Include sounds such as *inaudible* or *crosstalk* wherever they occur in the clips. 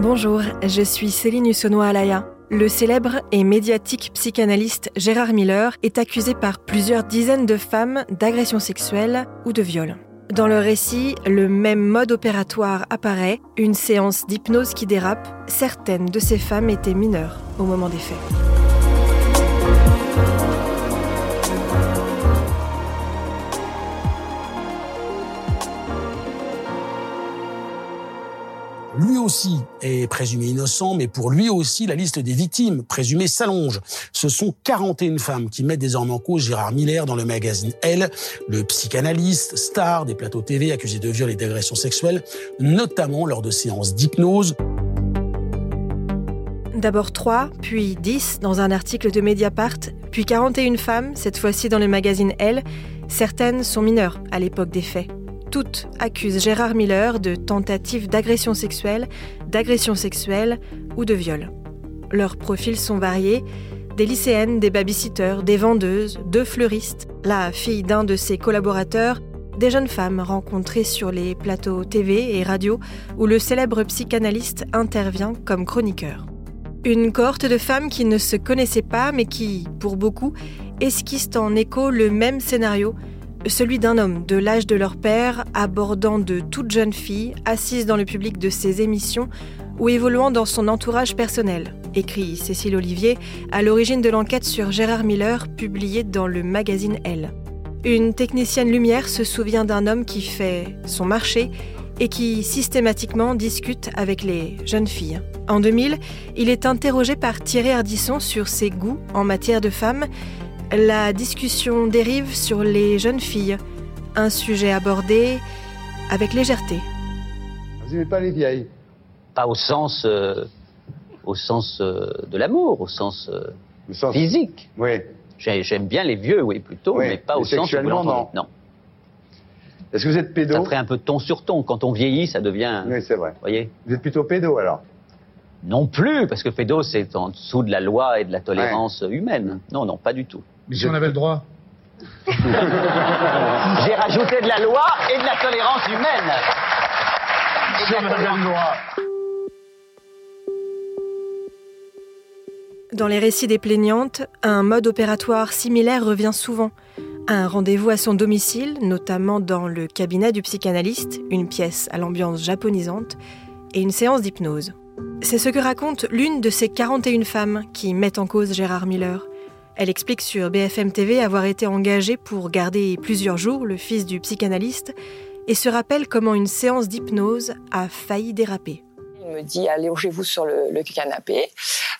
Bonjour, je suis Céline Hussonois-Alaya. Le célèbre et médiatique psychanalyste Gérard Miller est accusé par plusieurs dizaines de femmes d'agression sexuelle ou de viol. Dans le récit, le même mode opératoire apparaît, une séance d'hypnose qui dérape. Certaines de ces femmes étaient mineures au moment des faits. Lui aussi est présumé innocent, mais pour lui aussi, la liste des victimes présumées s'allonge. Ce sont 41 femmes qui mettent désormais en cause Gérard Miller dans le magazine Elle, le psychanalyste, star des plateaux TV accusé de viol et d'agression sexuelle, notamment lors de séances d'hypnose. D'abord 3, puis 10 dans un article de Mediapart, puis 41 femmes, cette fois-ci dans le magazine Elle. Certaines sont mineures à l'époque des faits. Toutes accusent Gérard Miller de tentative d'agression sexuelle, d'agression sexuelle ou de viol. Leurs profils sont variés des lycéennes, des babysitters, des vendeuses, deux fleuristes, la fille d'un de ses collaborateurs, des jeunes femmes rencontrées sur les plateaux TV et radio où le célèbre psychanalyste intervient comme chroniqueur. Une cohorte de femmes qui ne se connaissaient pas mais qui, pour beaucoup, esquissent en écho le même scénario celui d'un homme de l'âge de leur père abordant de toutes jeunes filles assises dans le public de ses émissions ou évoluant dans son entourage personnel, écrit Cécile Olivier à l'origine de l'enquête sur Gérard Miller publiée dans le magazine Elle. Une technicienne lumière se souvient d'un homme qui fait son marché et qui systématiquement discute avec les jeunes filles. En 2000, il est interrogé par Thierry Ardisson sur ses goûts en matière de femmes la discussion dérive sur les jeunes filles, un sujet abordé avec légèreté. Vous n'aimez pas les vieilles? Pas au sens, euh, au sens euh, de l'amour, au sens, euh, physique. Oui. J'aime bien les vieux, oui, plutôt, mais pas au sens de non. non. Est-ce que vous êtes pédo? Ça ferait un peu de ton sur ton. Quand on vieillit, ça devient. Oui, c'est vrai. Voyez Vous êtes plutôt pédo alors? Non plus, parce que pédo, c'est en dessous de la loi et de la tolérance humaine. Non, non, pas du tout. Mais si on avait le droit *laughs* J'ai rajouté de la loi et de la tolérance humaine. Si on avait le droit. Dans les récits des plaignantes, un mode opératoire similaire revient souvent. Un rendez-vous à son domicile, notamment dans le cabinet du psychanalyste, une pièce à l'ambiance japonisante, et une séance d'hypnose. C'est ce que raconte l'une de ces 41 femmes qui mettent en cause Gérard Miller. Elle explique sur BFM TV avoir été engagée pour garder plusieurs jours le fils du psychanalyste et se rappelle comment une séance d'hypnose a failli déraper. Il me dit allongez-vous sur le, canapé,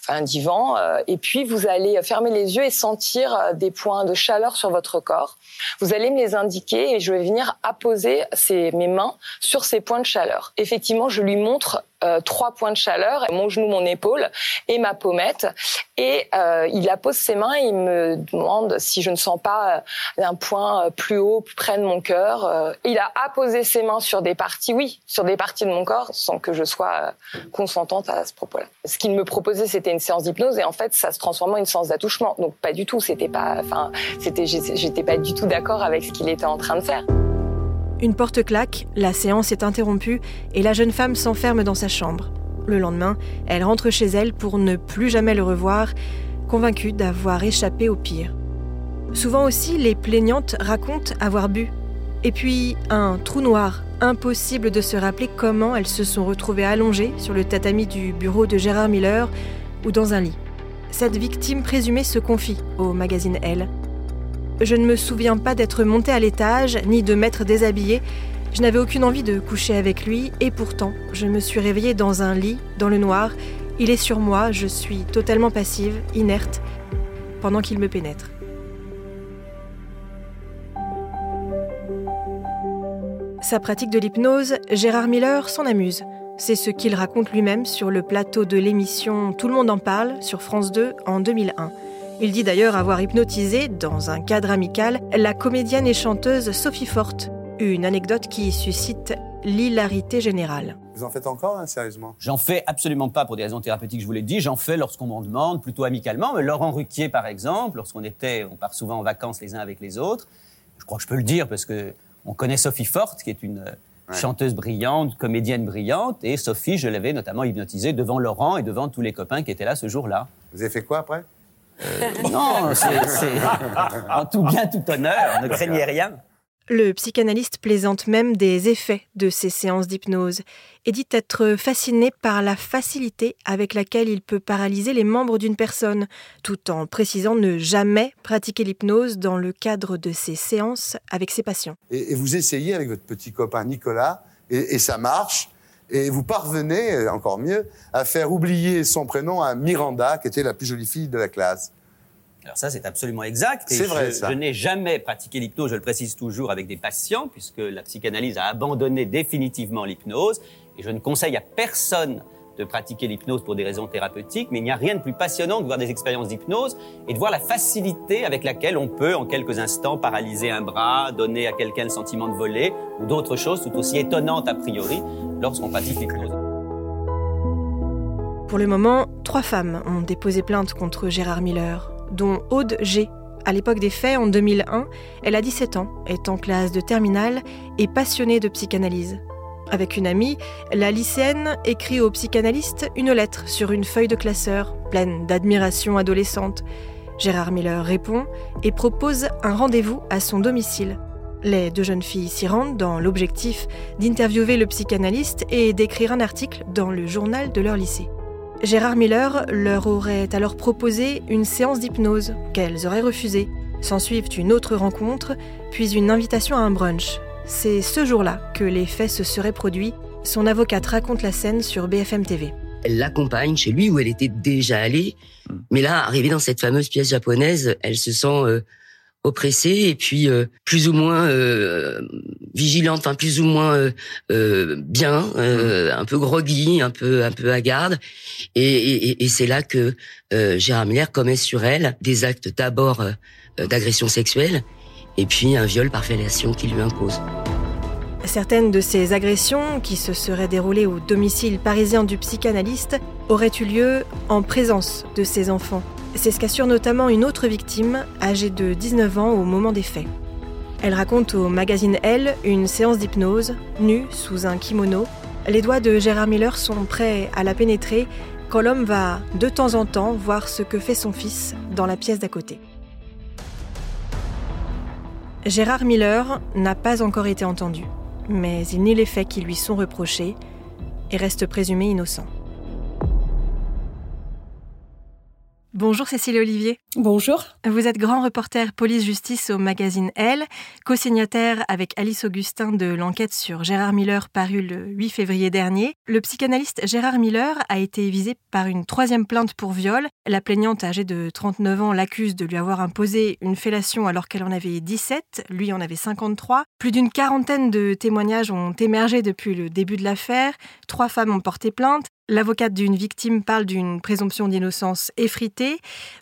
enfin un divan, euh, et puis vous allez fermer les yeux et sentir euh, des points de chaleur sur votre corps. Vous allez me les indiquer et je vais venir apposer mes mains sur ces points de chaleur. Effectivement, je lui montre euh, trois points de chaleur, mon genou, mon épaule et ma pommette. Et euh, il appose ses mains et il me demande si je ne sens pas euh, un point plus haut, près de mon cœur. il a apposé ses mains sur des parties, oui, sur des parties de mon corps, sans que je sois consentante à ce propos-là. Ce qu'il me proposait, c'était une séance d'hypnose et en fait, ça se transformait en une séance d'attouchement. Donc pas du tout. C'était pas, enfin, c'était, j'étais pas du tout d'accord avec ce qu'il était en train de faire. Une porte claque, la séance est interrompue et la jeune femme s'enferme dans sa chambre. Le lendemain, elle rentre chez elle pour ne plus jamais le revoir, convaincue d'avoir échappé au pire. Souvent aussi, les plaignantes racontent avoir bu. Et puis, un trou noir, impossible de se rappeler comment elles se sont retrouvées allongées sur le tatami du bureau de Gérard Miller ou dans un lit. Cette victime présumée se confie au magazine Elle. Je ne me souviens pas d'être montée à l'étage, ni de m'être déshabillée. Je n'avais aucune envie de coucher avec lui, et pourtant, je me suis réveillée dans un lit, dans le noir. Il est sur moi, je suis totalement passive, inerte, pendant qu'il me pénètre. Sa pratique de l'hypnose, Gérard Miller s'en amuse. C'est ce qu'il raconte lui-même sur le plateau de l'émission Tout le monde en parle sur France 2 en 2001. Il dit d'ailleurs avoir hypnotisé, dans un cadre amical, la comédienne et chanteuse Sophie Forte. Une anecdote qui suscite l'hilarité générale. Vous en faites encore, hein, sérieusement? J'en fais absolument pas pour des raisons thérapeutiques, je vous l'ai dit. J'en fais lorsqu'on m'en demande, plutôt amicalement. Mais Laurent Ruquier, par exemple, lorsqu'on était, on part souvent en vacances les uns avec les autres. Je crois que je peux le dire parce que on connaît Sophie Forte, qui est une chanteuse brillante, comédienne brillante. Et Sophie, je l'avais notamment hypnotisée devant Laurent et devant tous les copains qui étaient là ce jour-là. Vous avez fait quoi après? Non, c'est c'est- *laughs* en tout bien, tout honneur. Ne craignez rien. Le psychanalyste plaisante même des effets de ces séances d'hypnose et dit être fasciné par la facilité avec laquelle il peut paralyser les membres d'une personne, tout en précisant ne jamais pratiquer l'hypnose dans le cadre de ses séances avec ses patients. et, et vous essayez avec votre petit copain Nicolas, et, et ça marche. Et vous parvenez, euh, encore mieux, à faire oublier son prénom à Miranda, qui était la plus jolie fille de la classe. Alors ça, c'est absolument exact. C'est vrai, je, ça. Je n'ai jamais pratiqué l'hypnose, je le précise toujours, avec des patients, puisque la psychanalyse a abandonné définitivement l'hypnose. Et je ne conseille à personne de pratiquer l'hypnose pour des raisons thérapeutiques, mais il n'y a rien de plus passionnant que de voir des expériences d'hypnose et de voir la facilité avec laquelle on peut, en quelques instants, paralyser un bras, donner à quelqu'un le sentiment de voler, ou d'autres choses tout aussi étonnantes a priori lorsqu'on pratique l'hypnose. Pour le moment, trois femmes ont déposé plainte contre Gérard Miller, dont Aude G. À l'époque des faits, en 2001, elle a 17 ans, est en classe de terminale et passionnée de psychanalyse. Avec une amie, la lycéenne écrit au psychanalyste une lettre sur une feuille de classeur, pleine d'admiration adolescente. Gérard Miller répond et propose un rendez-vous à son domicile. Les deux jeunes filles s'y rendent dans l'objectif d'interviewer le psychanalyste et d'écrire un article dans le journal de leur lycée. Gérard Miller leur aurait alors proposé une séance d'hypnose qu'elles auraient refusée. S'ensuivent une autre rencontre, puis une invitation à un brunch. C'est ce jour-là que les faits se seraient produits. Son avocate raconte la scène sur BFM TV. Elle l'accompagne chez lui où elle était déjà allée. Mais là, arrivée dans cette fameuse pièce japonaise, elle se sent euh, oppressée et puis euh, plus ou moins euh, vigilante, enfin plus ou moins euh, euh, bien, euh, un peu groggy, un peu un peu hagarde. Et, et, et c'est là que euh, Gérard Miller commet sur elle des actes d'abord d'agression sexuelle et puis un viol par fellation qu'il lui impose. Certaines de ces agressions, qui se seraient déroulées au domicile parisien du psychanalyste, auraient eu lieu en présence de ses enfants. C'est ce qu'assure notamment une autre victime, âgée de 19 ans au moment des faits. Elle raconte au magazine Elle une séance d'hypnose, nue sous un kimono. Les doigts de Gérard Miller sont prêts à la pénétrer quand l'homme va de temps en temps voir ce que fait son fils dans la pièce d'à côté. Gérard Miller n'a pas encore été entendu, mais il nie les faits qui lui sont reprochés et reste présumé innocent. Bonjour Cécile Olivier. Bonjour. Vous êtes grand reporter police-justice au magazine Elle, co-signataire avec Alice Augustin de l'enquête sur Gérard Miller paru le 8 février dernier. Le psychanalyste Gérard Miller a été visé par une troisième plainte pour viol. La plaignante âgée de 39 ans l'accuse de lui avoir imposé une fellation alors qu'elle en avait 17, lui en avait 53. Plus d'une quarantaine de témoignages ont émergé depuis le début de l'affaire. Trois femmes ont porté plainte. L'avocate d'une victime parle d'une présomption d'innocence effritée.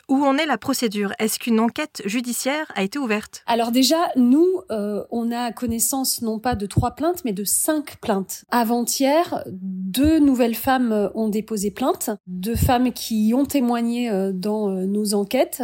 Où en est la procédure? Est-ce qu'une enquête judiciaire a été ouverte? Alors déjà, nous, euh, on a connaissance non pas de trois plaintes, mais de cinq plaintes. Avant-hier, deux nouvelles femmes euh, ont déposé plainte, deux femmes qui ont témoigné euh, dans nos enquêtes.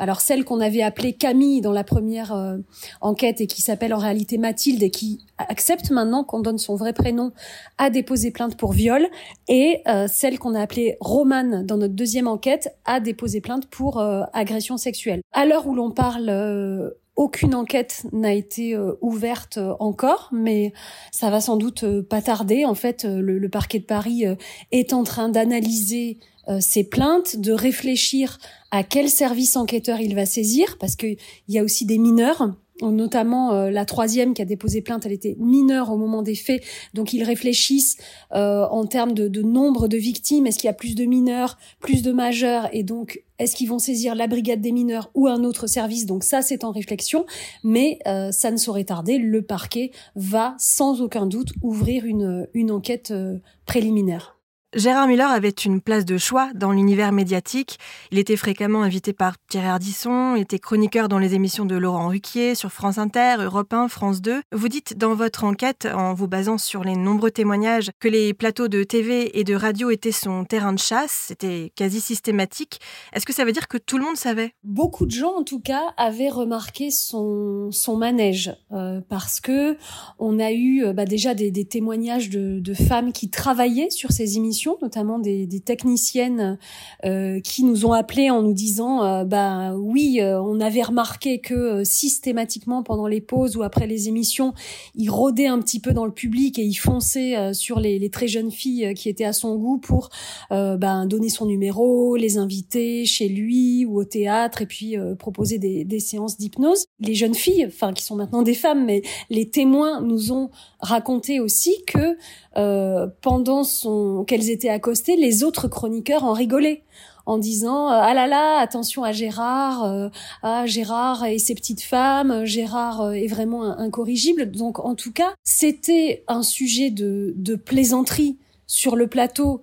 Alors celle qu'on avait appelée Camille dans la première enquête et qui s'appelle en réalité Mathilde et qui accepte maintenant qu'on donne son vrai prénom, a déposé plainte pour viol. Et euh, celle qu'on a appelée Romane dans notre deuxième enquête a déposé plainte pour euh, agression sexuelle. À l'heure où l'on parle, euh, aucune enquête n'a été ouverte encore, mais ça va sans doute pas tarder. En fait, le, le parquet de Paris est en train d'analyser ces plaintes, de réfléchir à quel service enquêteur il va saisir, parce qu'il y a aussi des mineurs notamment euh, la troisième qui a déposé plainte, elle était mineure au moment des faits, donc ils réfléchissent euh, en termes de, nombre de victimes, est-ce qu'il y a plus de mineurs, plus de majeurs, et donc est-ce qu'ils vont saisir la brigade des mineurs ou un autre service? Donc ça, c'est en réflexion, mais euh, ça ne saurait tarder, le parquet va sans aucun doute ouvrir une, une enquête euh, préliminaire. Gérard Miller avait une place de choix dans l'univers médiatique. Il était fréquemment invité par Thierry Ardisson, était chroniqueur dans les émissions de Laurent Ruquier sur France Inter, Europe 1, France 2. Vous dites dans votre enquête, en vous basant sur les nombreux témoignages, que les plateaux de TV et de radio étaient son terrain de chasse. C'était quasi systématique. Est-ce que ça veut dire que tout le monde savait? Beaucoup de gens, en tout cas, avaient remarqué son, son manège euh, parce que on a eu euh, bah, déjà des, témoignages de femmes qui travaillaient sur ces émissions notamment des, techniciennes euh, qui nous ont appelés en nous disant euh, bah oui, euh, on avait remarqué que systématiquement pendant les pauses ou après les émissions, il rôdait un petit peu dans le public et il fonçait sur les, très jeunes filles qui étaient à son goût pour bah, donner son numéro, les inviter chez lui ou au théâtre et puis proposer des, séances d'hypnose. Les jeunes filles, enfin qui sont maintenant des femmes, mais les témoins nous ont raconté aussi que euh, pendant son étaient accostées, les autres chroniqueurs en rigolaient en disant euh, ah là là attention à Gérard euh, ah Gérard et ses petites femmes Gérard est vraiment incorrigible donc en tout cas c'était un sujet de plaisanterie sur le plateau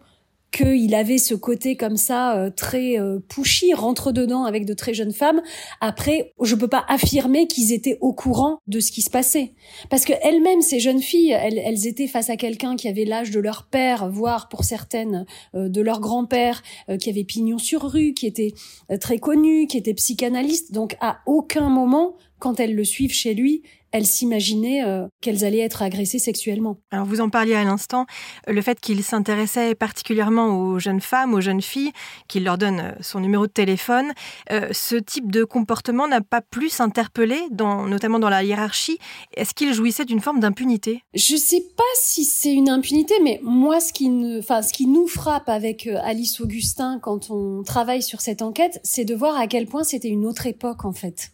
qu'il avait ce côté comme ça euh, très euh, pushy, rentre dedans avec de très jeunes femmes. Après, je peux pas affirmer qu'ils étaient au courant de ce qui se passait, parce que elles-mêmes, ces jeunes filles, elles, étaient face à quelqu'un qui avait l'âge de leur père, voire pour certaines euh, de leur grand-père, qui avait pignon sur rue, qui était très connu, qui était psychanalyste. Donc à aucun moment, quand elles le suivent chez lui, elles s'imaginaient euh, qu'elles allaient être agressées sexuellement. Alors vous en parliez à l'instant, le fait qu'il s'intéressait particulièrement aux jeunes femmes, aux jeunes filles, qu'il leur donne euh, son numéro de téléphone, euh, ce type de comportement n'a pas plus interpellé, dans, notamment dans la hiérarchie. Est-ce qu'il jouissait d'une forme d'impunité? Je sais pas si c'est une impunité, mais moi, ce qui, ne, ce qui nous frappe avec Alice Augustin quand on travaille sur cette enquête, c'est de voir à quel point c'était une autre époque en fait.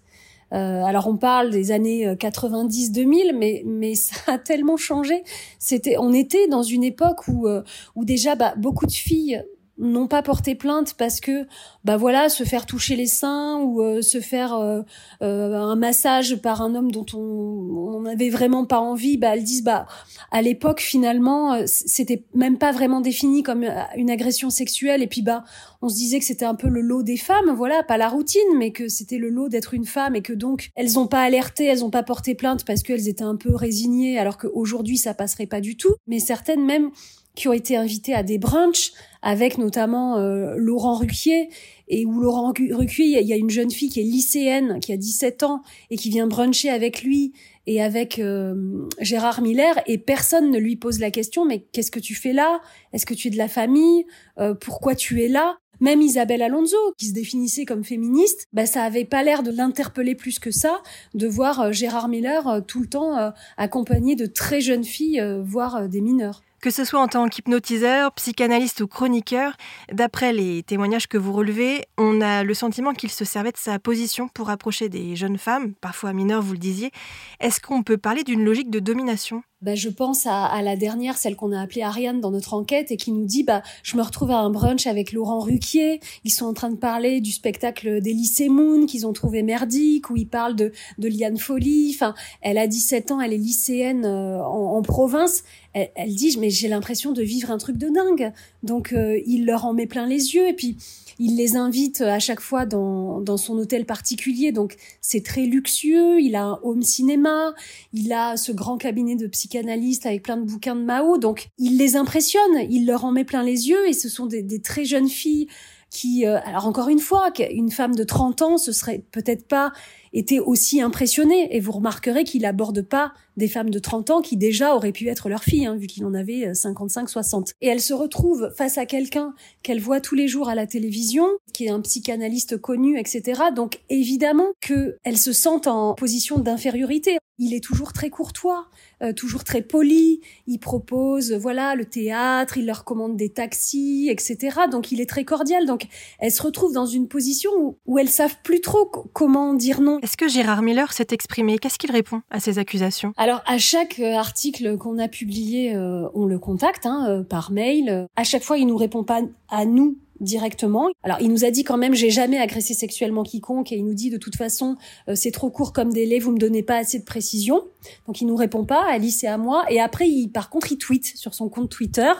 Euh, alors on parle des années 90-2000, euh, mais mais ça a tellement changé. C'était, on était dans une époque où euh, où déjà bah, beaucoup de filles n'ont pas porté plainte parce que bah voilà se faire toucher les seins ou euh, se faire euh, euh, un massage par un homme dont on n'avait vraiment pas envie bah elles disent bah à l'époque finalement c'était même pas vraiment défini comme une agression sexuelle. Et puis bah on se disait que c'était un peu le lot des femmes voilà pas la routine mais que c'était le lot d'être une femme et que donc elles ont pas alerté elles ont pas porté plainte parce qu'elles étaient un peu résignées alors qu'aujourd'hui ça passerait pas du tout. Mais certaines même qui ont été invitées à des brunchs avec notamment euh, Laurent Ruquier. Et où Laurent Ruquier, il y a une jeune fille qui est lycéenne, qui a 17 ans et qui vient bruncher avec lui et avec euh, Gérard Miller. Et personne ne lui pose la question mais qu'est-ce que tu fais là? Est-ce que tu es de la famille? Euh, Pourquoi tu es là? Même Isabelle Alonso, qui se définissait comme féministe, bah, ça avait pas l'air de l'interpeller plus que ça, de voir Gérard Miller tout le temps accompagné de très jeunes filles, voire des mineurs. Que ce soit en tant qu'hypnotiseur, psychanalyste ou chroniqueur, d'après les témoignages que vous relevez, on a le sentiment qu'il se servait de sa position pour approcher des jeunes femmes, parfois mineures, vous le disiez. Est-ce qu'on peut parler d'une logique de domination? Bah, je pense à, à, la dernière, celle qu'on a appelée Ariane dans notre enquête et qui nous dit bah je me retrouve à un brunch avec Laurent Ruquier. Ils sont en train de parler du spectacle d'Elysée Moon qu'ils ont trouvé merdique où ils parlent de, de Liane Folly. Enfin, elle a 17 ans, elle est lycéenne euh, en, en, province. Elle, elle, dit mais j'ai l'impression de vivre un truc de dingue. Donc euh, il leur en met plein les yeux et puis il les invite à chaque fois dans, dans son hôtel particulier, donc c'est très luxueux. Il a un home cinéma, il a ce grand cabinet de psychanalyste avec plein de bouquins de Mao, donc il les impressionne, il leur en met plein les yeux et ce sont des, très jeunes filles qui, euh, alors encore une fois, une femme de 30 ans, ce serait peut-être pas été aussi impressionnée. Et vous remarquerez qu'il aborde pas des femmes de 30 ans qui déjà auraient pu être leur fille, hein, vu qu'il en avait 55, euh, 60. Et elle se retrouve face à quelqu'un qu'elle voit tous les jours à la télévision, qui est un psychanalyste connu, etc. Donc évidemment que elle se sent en position d'infériorité. Il est toujours très courtois, euh, toujours très poli. Il propose, voilà, le théâtre, il leur commande des taxis, etc. Donc il est très cordial. Donc elles se retrouvent dans une position où, où elles savent plus trop comment dire non. Est-ce que Gérard Miller s'est exprimé? Qu'est-ce qu'il répond à ces accusations? Alors à chaque euh, article qu'on a publié, euh, on le contacte hein, par mail. À chaque fois, il nous répond pas à nous directement. Alors il nous a dit quand même j'ai jamais agressé sexuellement quiconque et il nous dit de toute façon euh, c'est trop court comme délai, vous me donnez pas assez de précision. Donc il nous répond pas Alice et à moi et après il par contre il tweet sur son compte Twitter,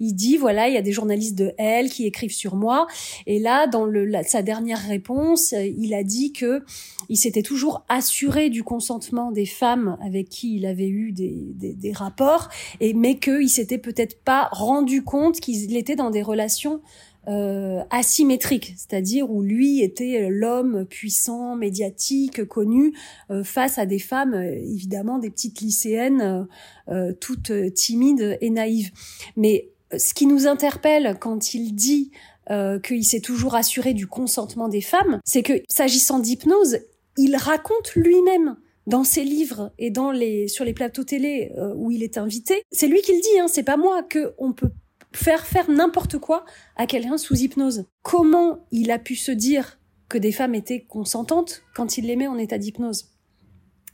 il dit voilà, il y a des journalistes de Elle qui écrivent sur moi et là dans le sa dernière réponse, euh, il a dit que il s'était toujours assuré du consentement des femmes avec qui il avait eu des, des, des rapports et mais qu'il s'était peut-être pas rendu compte qu'il était dans des relations euh, asymétrique, c'est-à-dire où lui était l'homme puissant, médiatique, connu, euh, face à des femmes, euh, évidemment des petites lycéennes, toutes timides et naïves. Mais ce qui nous interpelle quand il dit qu'il s'est toujours assuré du consentement des femmes, c'est que s'agissant d'hypnose, il raconte lui-même dans ses livres et dans les sur les plateaux télé où il est invité, c'est lui qui le dit, hein, c'est pas moi que on peut faire faire n'importe quoi à quelqu'un sous hypnose. Comment il a pu se dire que des femmes étaient consentantes quand il les met en état d'hypnose?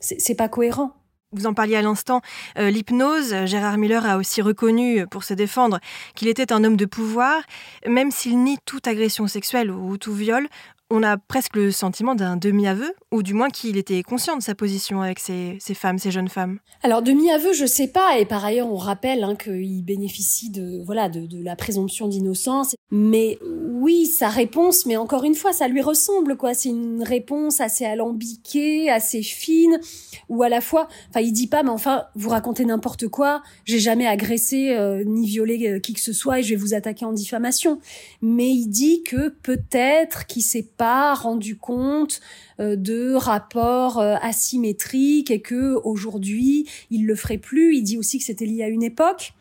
C'est pas cohérent. Vous en parliez à l'instant, euh, l'hypnose, Gérard Miller a aussi reconnu, pour se défendre, qu'il était un homme de pouvoir, même s'il nie toute agression sexuelle ou tout viol, on a presque le sentiment d'un demi-aveu, ou du moins qu'il était conscient de sa position avec ces, femmes, ces jeunes femmes. Alors demi-aveu, je sais pas, et par ailleurs on rappelle hein, qu'il bénéficie de voilà de, la présomption d'innocence. Mais oui, sa réponse, mais encore une fois, ça lui ressemble quoi. C'est une réponse assez alambiquée, assez fine, ou à la fois, enfin il dit pas, mais enfin vous racontez n'importe quoi. J'ai jamais agressé euh, ni violé euh, qui que ce soit et je vais vous attaquer en diffamation. Mais il dit que peut-être qu'il s'est pas rendu compte euh, de rapports euh, asymétriques et que aujourd'hui il le ferait plus. Il dit aussi que c'était lié à une époque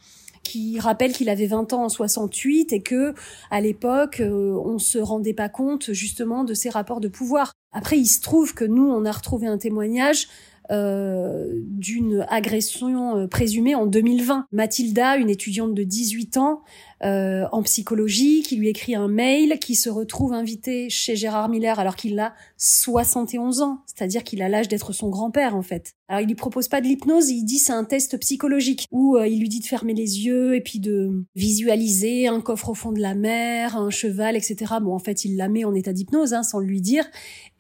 qui rappelle qu'il avait 20 ans en 68 et que à l'époque euh, on se rendait pas compte justement de ces rapports de pouvoir. Après il se trouve que nous on a retrouvé un témoignage euh, d'une agression présumée en 2020. Mathilda, une étudiante de 18 ans, euh, en psychologie, qui lui écrit un mail, qui se retrouve invité chez Gérard Miller alors qu'il a 71 ans, c'est-à-dire qu'il a l'âge d'être son grand-père en fait. Alors il lui propose pas de l'hypnose, il dit c'est un test psychologique où euh, il lui dit de fermer les yeux et puis de visualiser un coffre au fond de la mer, un cheval, etc. Bon en fait il la met en état d'hypnose hein, sans lui dire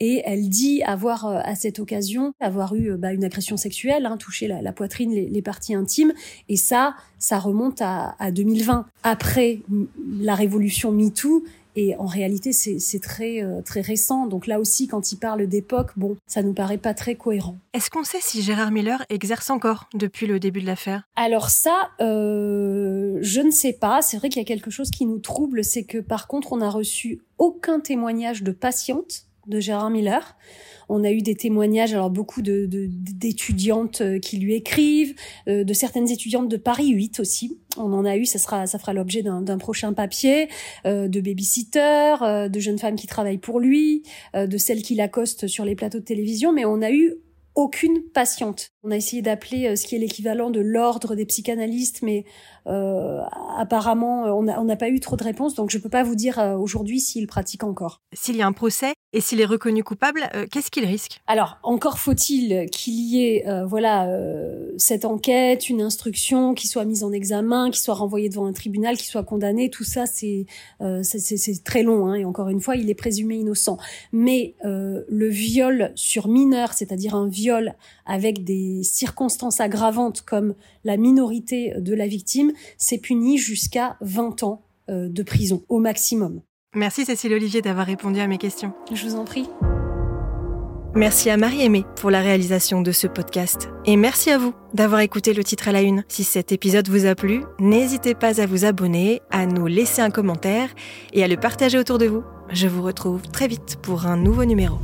et elle dit avoir euh, à cette occasion avoir eu bah, une agression sexuelle, hein, toucher la, poitrine, les, parties intimes et ça ça remonte à, à 2020. Après la révolution MeToo, et en réalité, c'est très euh, très récent. Donc là aussi, quand il parle d'époque, bon, ça nous paraît pas très cohérent. Est-ce qu'on sait si Gérard Miller exerce encore depuis le début de l'affaire? Alors ça, euh, je ne sais pas. C'est vrai qu'il y a quelque chose qui nous trouble, c'est que par contre, on n'a reçu aucun témoignage de patiente de Gérard Miller. On a eu des témoignages, alors beaucoup de d'étudiantes euh, qui lui écrivent, euh, de certaines étudiantes de Paris 8 aussi. On en a eu, ça sera, ça fera l'objet d'un prochain papier, euh, de babysitters, de jeunes femmes qui travaillent pour lui, de celles qui l'accostent sur les plateaux de télévision, mais on a eu aucune patiente. On a essayé d'appeler ce qui est l'équivalent de l'ordre des psychanalystes, mais euh, apparemment, on n'a pas eu trop de réponses, donc je ne peux pas vous dire euh, aujourd'hui s'il pratique encore. S'il y a un procès et s'il est reconnu coupable, euh, qu'est-ce qu'il risque? Alors, encore faut-il qu'il y ait voilà cette enquête, une instruction qui soit mise en examen, qui soit renvoyée devant un tribunal, qui soit condamné. Tout ça, c'est c'est très long. Hein, et encore une fois, il est présumé innocent. Mais le viol sur mineur, c'est-à-dire un viol avec des circonstances aggravantes comme la minorité de la victime, c'est puni jusqu'à 20 ans euh, de prison au maximum. Merci Cécile Olivier d'avoir répondu à mes questions. Je vous en prie. Merci à Marie-Aimée pour la réalisation de ce podcast. Et merci à vous d'avoir écouté le titre à la une. Si cet épisode vous a plu, n'hésitez pas à vous abonner, à nous laisser un commentaire et à le partager autour de vous. Je vous retrouve très vite pour un nouveau numéro.